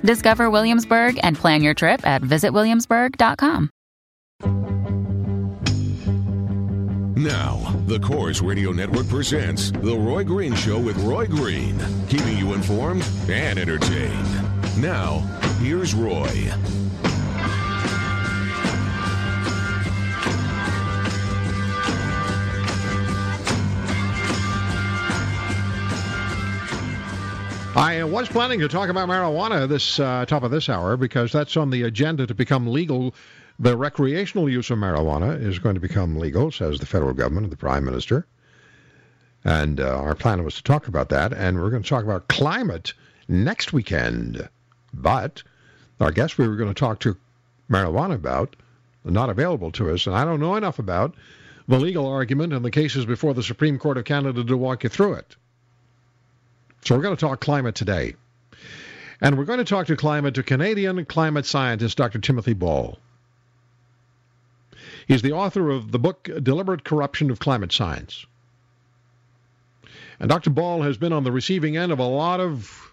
Discover Williamsburg and plan your trip at visitwilliamsburg.com. Now, the Corus Radio Network presents The Roy Green Show with Roy Green, keeping you informed and entertained. Now, here's Roy. I was planning to talk about marijuana this uh, top of this hour because that's on the agenda to become legal. The recreational use of marijuana is going to become legal, says the federal government and the prime minister. And uh, our plan was to talk about that, and we're going to talk about climate next weekend. But our guest we were going to talk to marijuana about, not available to us, and I don't know enough about the legal argument and the cases before the Supreme Court of Canada to walk you through it. So we're going to talk climate today. And we're going to talk to climate to Canadian climate scientist Dr. Timothy Ball. He's the author of the book Deliberate Corruption of Climate Science. And Dr. Ball has been on the receiving end of a lot of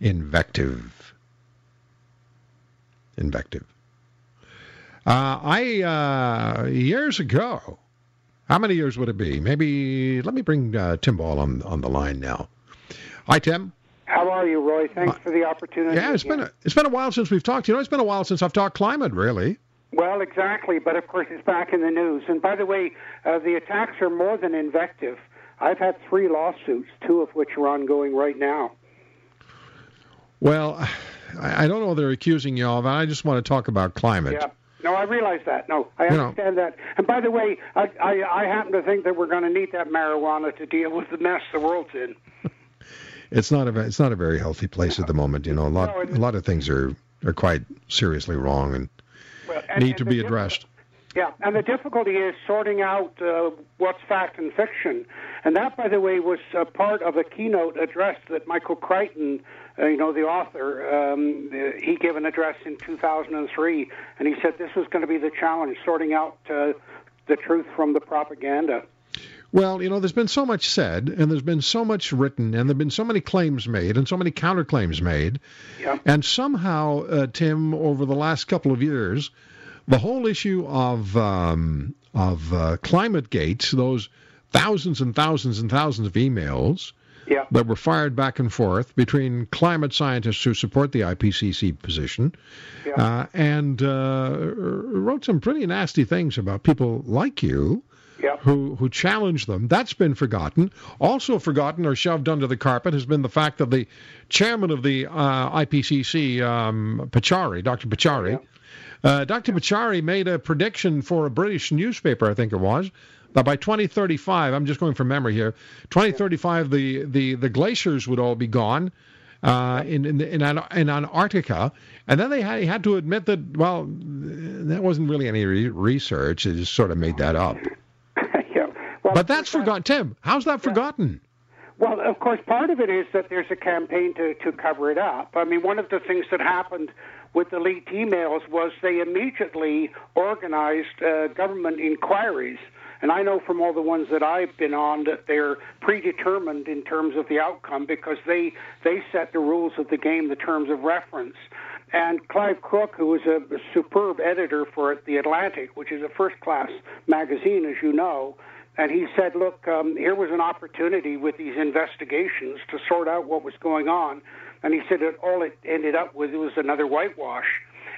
invective. Invective. Uh, I, uh, years ago, how many years would it be? Maybe, let me bring uh, Tim Ball on, on the line now. Hi, Tim. How are you, Roy? Thanks for the opportunity. Yeah, it's again. been a, it's been a while since we've talked. You know, it's been a while since I've talked climate, really. Well, exactly, but of course it's back in the news. And by the way, uh, the attacks are more than invective. I've had three lawsuits, two of which are ongoing right now. Well, I, I don't know what they're accusing you of. I just want to talk about climate. Yeah. No, I realize that. No, I You know- understand that. And by the way, I, I, I happen to think that we're going to need that marijuana to deal with the mess the world's in. It's not a it's not a very healthy place at the moment. You know, a lot No, a lot of things are are quite seriously wrong and Well, and- need and to be addressed. Yeah, and the difficulty is sorting out uh, what's fact and fiction. And that, by the way, was uh, part of a keynote address that Michael Crichton, uh, you know, the author, um, uh, he gave an address in 2003, and he said this was going to be the challenge, sorting out uh, the truth from the propaganda. Well, you know, there's been so much said, and there's been so much written, and there've been so many claims made, and so many counterclaims made, Yeah. and somehow, uh, Tim, over the last couple of years, the whole issue of um, of uh, climate gates, those thousands and thousands and thousands of emails Yeah. that were fired back and forth between climate scientists who support the IPCC position Yeah. uh, and uh, wrote some pretty nasty things about people like you Yeah. who who challenged them. That's been forgotten. Also forgotten or shoved under the carpet has been the fact that the chairman of the uh, IPCC, um, Pachauri, Dr. Pachauri, uh, Dr. Pachauri made a prediction for a British newspaper, I think it was, that by 2035, I'm just going from memory here, 2035, the, the, the glaciers would all be gone. Uh, in in in, An- in Antarctica, and then they had, he had to admit that well, that wasn't really any re- research; it just sort of made that up. Yeah. But that's forgotten, Tim. How's that forgotten? Well, of course, part of it is that there's a campaign to, to cover it up. I mean, one of the things that happened with the leaked emails was they immediately organized uh, government inquiries. And I know from all the ones that I've been on that they're predetermined in terms of the outcome because they they set the rules of the game, the terms of reference. And Clive Crook, who was a, a superb editor for The Atlantic, which is a first class magazine, as you know, and he said, look, um, here was an opportunity with these investigations to sort out what was going on. And he said that all it ended up with was another whitewash.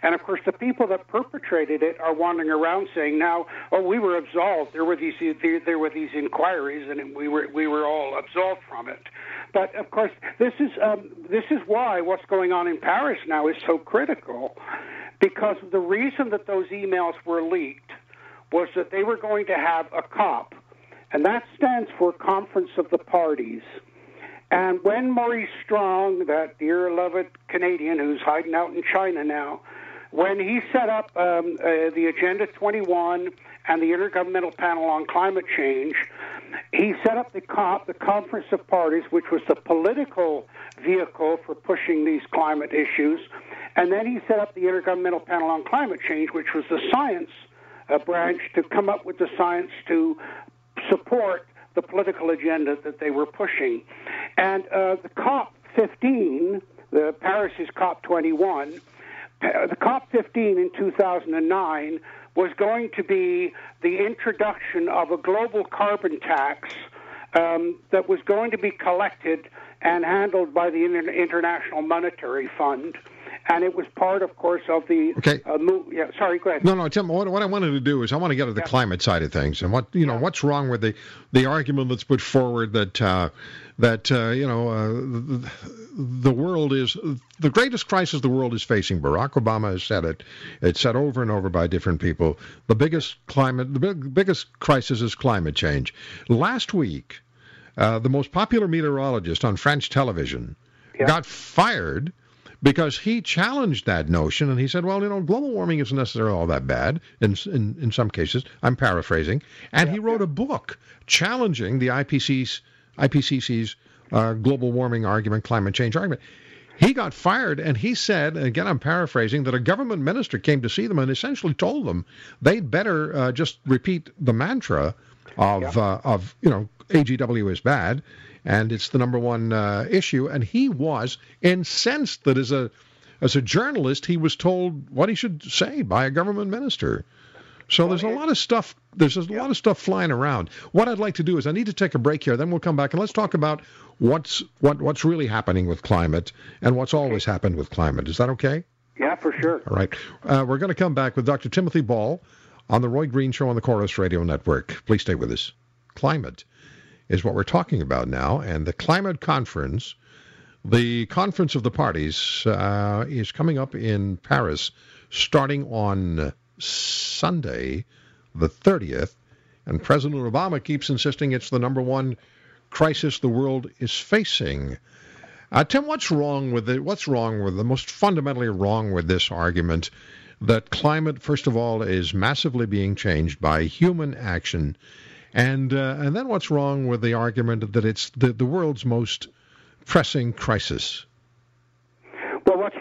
And of course, the people that perpetrated it are wandering around saying now, "Oh, we were absolved. There were these there, were these inquiries, and we were we were all absolved from it." But of course, this is um, this is why what's going on in Paris now is so critical, because the reason that those emails were leaked was that they were going to have a COP, and that stands for Conference of the Parties. And when Maurice Strong, that dear beloved Canadian who's hiding out in China now, when he set up um, uh, the Agenda 21 and the Intergovernmental Panel on Climate Change, he set up the COP, the Conference of Parties, which was the political vehicle for pushing these climate issues. And then he set up the Intergovernmental Panel on Climate Change, which was the science uh, branch to come up with the science to support the political agenda that they were pushing. And uh, the COP 15, the Paris is COP 21, the COP 15 in 2009 was going to be the introduction of a global carbon tax um, that was going to be collected and handled by the International Monetary Fund and it was part, of course, of the. Okay. Uh, mo- yeah, sorry, go ahead. No, no, Tim. What, what I wanted to do is I want to get to the yeah. climate side of things and what you know yeah. what's wrong with the the argument that's put forward that uh, that uh, you know uh, the, the world is the greatest crisis the world is facing. Barack Obama has said it. It's said over and over by different people. The biggest climate, the big, biggest crisis is climate change. Last week, uh, the most popular meteorologist on French television yeah. got fired because he challenged that notion and he said, well, you know, global warming isn't necessarily all that bad in, in, in some cases. I'm paraphrasing. And yeah, he wrote yeah. a book challenging the IPCC's, IPCC's uh, global warming argument, climate change argument. He got fired, and he said, again, I'm paraphrasing, that a government minister came to see them and essentially told them they'd better uh, just repeat the mantra of, yeah. uh, of you know, AGW is bad and it's the number one uh, issue. And he was incensed that as a as a journalist, he was told what he should say by a government minister. So there's a lot of stuff. There's a lot of stuff flying around. What I'd like to do is I need to take a break here. Then we'll come back and let's talk about what's what what's really happening with climate and what's always happened with climate. Is that okay? Yeah, for sure. All right. Uh, we're going to come back with Dr. Timothy Ball on the Roy Green Show on the Corus Radio Network. Please stay with us. Climate is what we're talking about now. And the climate conference, the conference of the parties, uh, is coming up in Paris starting on Sunday, the 30th. And President Obama keeps insisting it's the number one crisis the world is facing. Uh, Tim, what's wrong with it? What's wrong with the most fundamentally wrong with this argument that climate, first of all, is massively being changed by human action and uh, and then what's wrong with the argument that it's the, the world's most pressing crisis?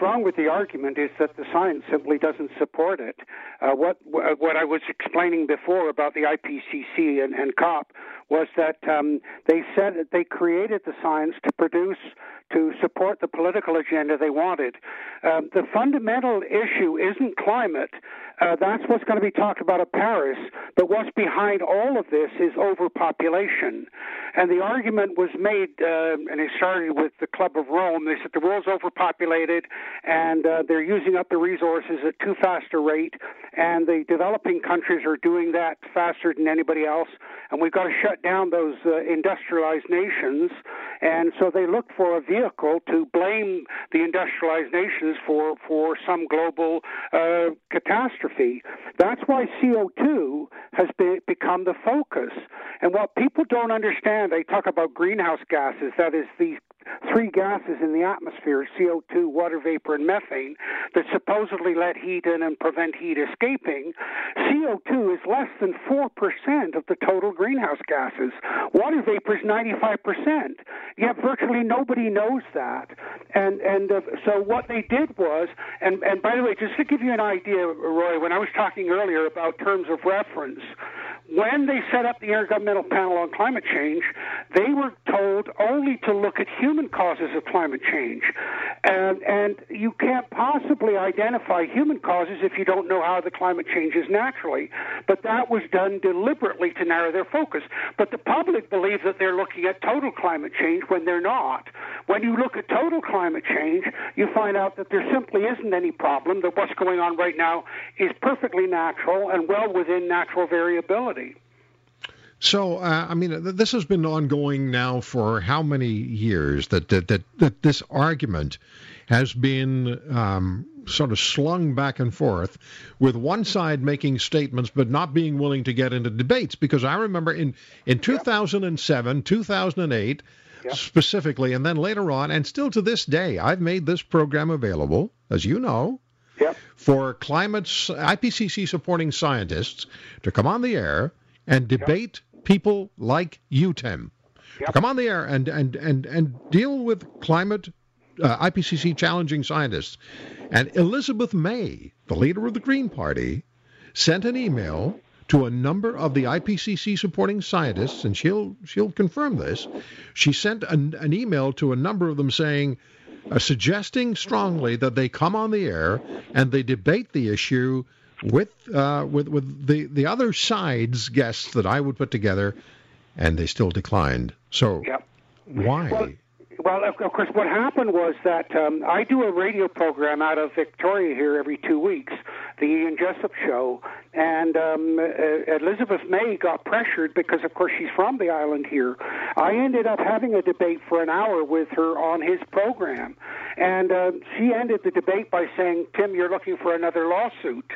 Wrong with the argument is that the science simply doesn't support it. Uh, what what I was explaining before about the IPCC and, and COP was that um, they said that they created the science to produce to support the political agenda they wanted. Um, the fundamental issue isn't climate. Uh, that's what's going to be talked about at Paris. But what's behind all of this is overpopulation. And the argument was made, uh, and it started with the Club of Rome. They said the world's overpopulated, and uh, they're using up the resources at too fast a rate, and the developing countries are doing that faster than anybody else, and we've got to shut down those uh, industrialized nations. And so they looked for a vehicle to blame the industrialized nations for, for some global uh, catastrophe. That's why CO2 has be, become the focus. And what people don't understand, they talk about greenhouse gases, that is, these three gases in the atmosphere CO2, water vapor, and methane that supposedly let heat in and prevent heat escaping. CO2 is less than 4% of the total greenhouse gases. Water vapor is 95%. Yet virtually nobody knows that. And, and uh, so what they did was, and, and by the way, just to give you an idea, Roy, when I was talking earlier about terms of reference, when they set up the Intergovernmental Panel on Climate Change, they were told only to look at human causes of climate change. And, and you can't possibly identify human causes if you don't know how the climate changes naturally. But that was done deliberately to narrow their focus. But the public believes that they're looking at total climate change when they're not. When you look at total climate change, you find out that there simply isn't any problem, that what's going on right now is perfectly natural and well within natural variability. So, uh, I mean, this has been ongoing now for how many years that that that, that this argument has been um, sort of slung back and forth, with one side making statements but not being willing to get into debates. Because I remember in in 2007, 2008. Yep. specifically, and then later on, and still to this day, I've made this program available, as you know. For climate IPCC supporting scientists to come on the air and debate people like you, Tim. To Yep. come on the air and and and and deal with climate uh, IPCC challenging scientists. And Elizabeth May, the leader of the Green Party, sent an email to a number of the IPCC supporting scientists, and she'll she'll confirm this. She sent an, an email to a number of them saying, uh, suggesting strongly that they come on the air and they debate the issue with uh, with with the the other side's guests that I would put together, and they still declined. So Yep. why? Well, Well, of course, what happened was that um, I do a radio program out of Victoria here every two weeks, the Ian Jessop Show, and um, uh, Elizabeth May got pressured because, of course, she's from the island here. I ended up having a debate for an hour with her on his program, and uh, she ended the debate by saying, "Tim, you're looking for another lawsuit."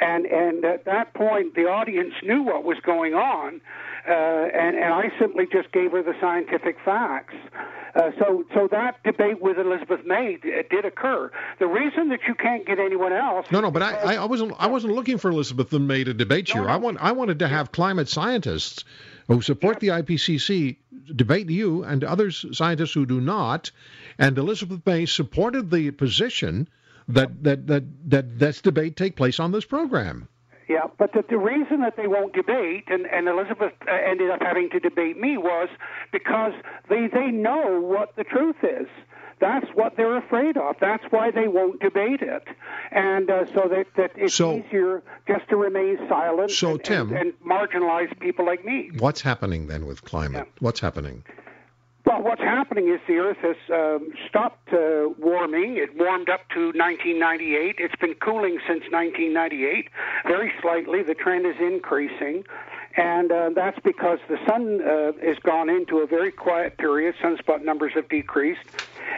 And and at that point the audience knew what was going on, uh, and and I simply just gave her the scientific facts. Uh, so so that debate with Elizabeth May d- did occur. The reason that you can't get anyone else. No, no, but I, I, I wasn't I wasn't looking for Elizabeth May to debate you. I want I wanted to have climate scientists who support the IPCC debate you and other scientists who do not. And Elizabeth May supported the position that that that that this debate take place on this program. Yeah, but the, the reason that they won't debate, and, and Elizabeth uh, ended up having to debate me, was because they they know what the truth is. That's what they're afraid of. That's why they won't debate it, and uh, so that, that it's So- easier just to remain silent So, and, Tim- and, and marginalize people like me. What's happening then with climate? What's happening? Well, what's happening is the Earth has um, stopped uh, warming. It warmed up to 1998. It's been cooling since 1998, very slightly. The trend is increasing. And uh, that's because the sun uh, has gone into a very quiet period. Sunspot numbers have decreased.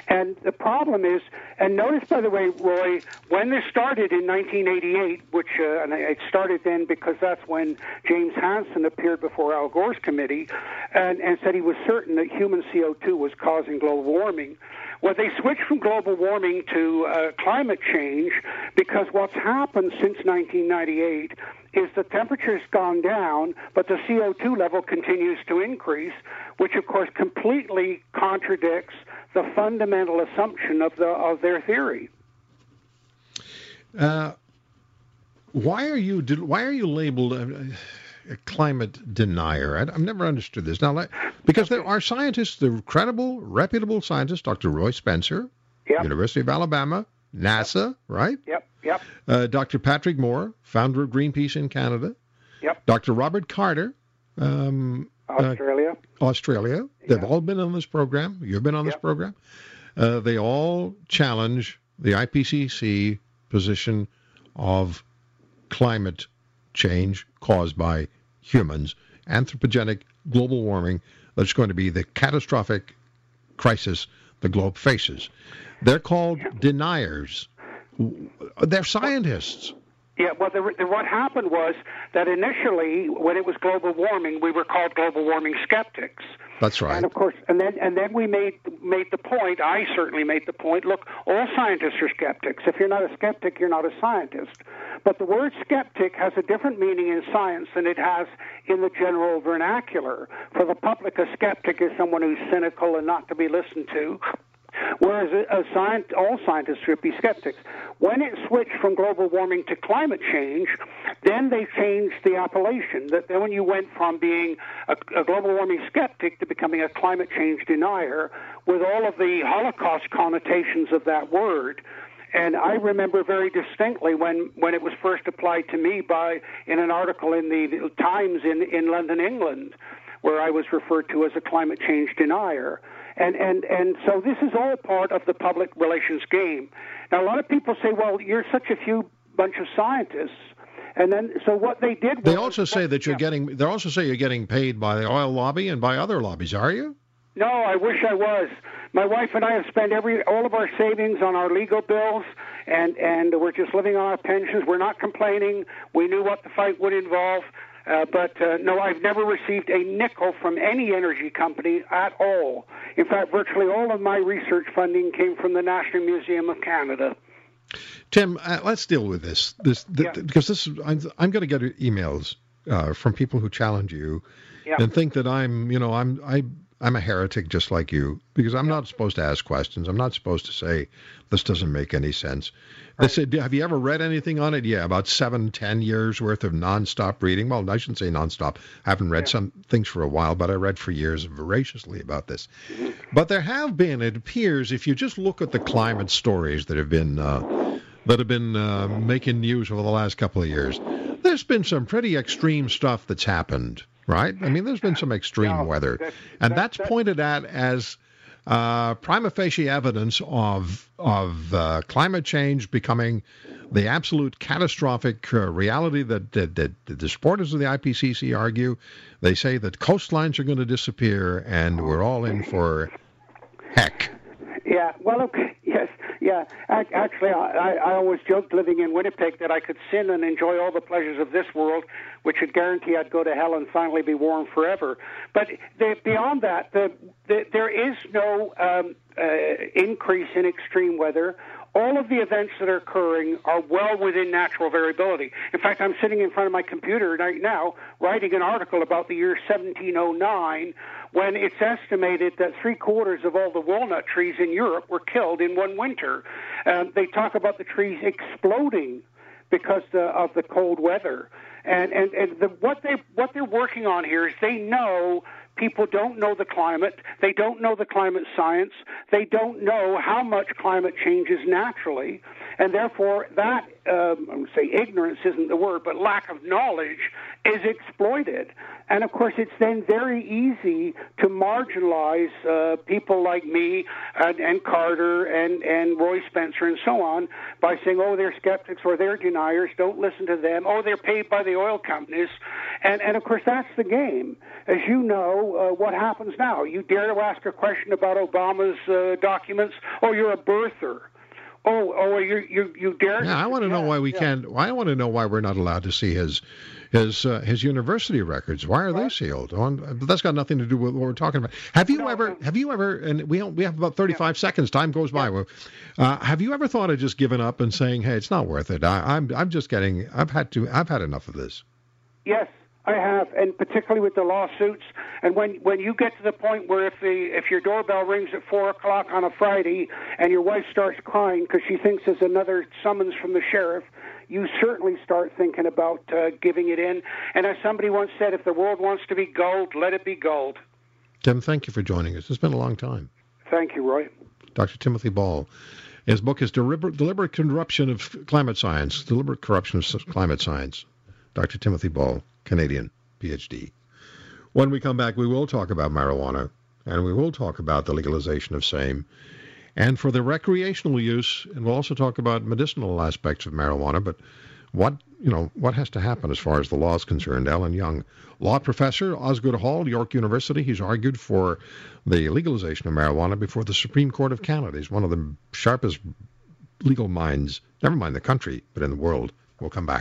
And the problem is, and notice, by the way, Roy, when this started in 1988, which, uh, and it started then because that's when James Hansen appeared before Al Gore's committee and, and said he was certain that human CO2 was causing global warming. Well, they switched from global warming to uh, climate change because what's happened since 1998 is the temperature's gone down, but the CO2 level continues to increase, which of course completely contradicts the fundamental assumption of the of their theory. Uh, why are you why are you labeled a, a climate denier? I, I've never understood this. Now, like, because there are scientists, the credible, reputable scientists, Dr. Roy Spencer, Yep. University of Alabama, NASA, right? Yep. Yep. Uh, Dr. Patrick Moore, founder of Greenpeace in Canada. Yep. Dr. Robert Carter, um, Australia. Australia. They've all been on this program. You've been on this program. Uh, they all challenge the IPCC position of climate change caused by humans, anthropogenic global warming that's going to be the catastrophic crisis the globe faces. They're called deniers. They're scientists. Yeah, well, the, the, what happened was that initially, when it was global warming, we were called global warming skeptics. That's right. And of course, and then and then we made made the point. I certainly made the point. Look, all scientists are skeptics. If you're not a skeptic, you're not a scientist. But the word skeptic has a different meaning in science than it has in the general vernacular. For the public, a skeptic is someone who's cynical and not to be listened to. Whereas a, all scientists should be skeptics. When it switched from global warming to climate change, then they changed the appellation. That then when you went from being a, a global warming skeptic to becoming a climate change denier, with all of the Holocaust connotations of that word. And I remember very distinctly when, when it was first applied to me by in an article in the Times in, in London, England, where I was referred to as a climate change denier. And, and, and so this is all part of the public relations game. Now, a lot of people say, well, you're such a few bunch of scientists. And then, so what they did They also say that you're Yeah. getting. They also say you're getting paid by the oil lobby and by other lobbies. Are you? No, I wish I was. My wife and I have spent every all of our savings on our legal bills, and and we're just living on our pensions. We're not complaining. We knew what the fight would involve. Uh, but uh, no, I've never received a nickel from any energy company at all. In fact, virtually all of my research funding came from the National Museum of Canada. Tim, uh, let's deal with this. This th- Yeah. because this is I'm, I'm going to get emails uh, from people who challenge you Yeah. and think that I'm, you know, I'm I I'm a heretic just like you because I'm not supposed to ask questions. I'm not supposed to say this doesn't make any sense. They said, "Have you ever read anything on it?" Yeah, about seven, ten years worth of nonstop reading. Well, I shouldn't say nonstop. I haven't read some things for a while, but I read for years voraciously about this. But there have been, it appears, if you just look at the climate stories that have been uh, that have been uh, making news over the last couple of years, there's been some pretty extreme stuff that's happened, right? I mean, there's been some extreme Yeah, weather, and that- that's that- pointed at as uh, prima facie evidence of of uh, climate change becoming the absolute catastrophic uh, reality that, that, that the supporters of the IPCC argue. They say that coastlines are going to disappear, and we're all in for heck. Yeah, well, okay, yeah. Ac- Actually, I, I I always joked living in Winnipeg that I could sin and enjoy all the pleasures of this world, which would guarantee I'd go to hell and finally be warm forever. But the, beyond that, the, the, there is no um, uh, increase in extreme weather. All of the events that are occurring are well within natural variability. In fact, I'm sitting in front of my computer right now writing an article about the year 1709 when it's estimated that three quarters of all the walnut trees in Europe were killed in one winter. Um, they talk about the trees exploding because the, of the cold weather. And and, and the, what they what they're working on here is they know people don't know the climate, they don't know the climate science, they don't know how much climate changes naturally, and therefore that um, I would say ignorance isn't the word, but lack of knowledge is exploited. And of course, it's then very easy to marginalize uh, people like me and, and Carter and, and Roy Spencer and so on by saying, oh, they're skeptics or they're deniers, don't listen to them, oh, they're paid by the oil companies. And, and of course, that's the game. As you know, uh, what happens now? You dare to ask a question about Obama's uh, documents, oh, you're a birther. Oh, oh, you you you dare? Yeah, I want to know why we yeah. can't. I want to know why we're not allowed to see his his uh, his university records. Why are they sealed? On, that's got nothing to do with what we're talking about. Have you No, ever? Have you ever? And we we have about 35 seconds. Time goes by. Uh, have you ever thought of just giving up and saying, "Hey, it's not worth it. I, I'm I'm just getting. I've had to. I've had enough of this." Yes, I have, and particularly with the lawsuits. And when when you get to the point where if the if your doorbell rings at four o'clock on a Friday and your wife starts crying because she thinks it's another summons from the sheriff, you certainly start thinking about uh, giving it in. And as somebody once said, if the world wants to be gold, let it be gold. Tim, thank you for joining us. It's been a long time. Thank you, Roy. Dr. Timothy Ball. His book is Deliberate, Deliberate Corruption of Climate Science. Deliberate Corruption of Climate Science. Dr. Timothy Ball, Canadian, PhD. When we come back, we will talk about marijuana and we will talk about the legalization of same. And for the recreational use, and we'll also talk about medicinal aspects of marijuana, but what you know what has to happen as far as the law is concerned. Alan Young, law professor, Osgoode Hall, York University. He's argued for the legalization of marijuana before the Supreme Court of Canada. He's one of the sharpest legal minds, never mind the country, but in the world. We'll come back.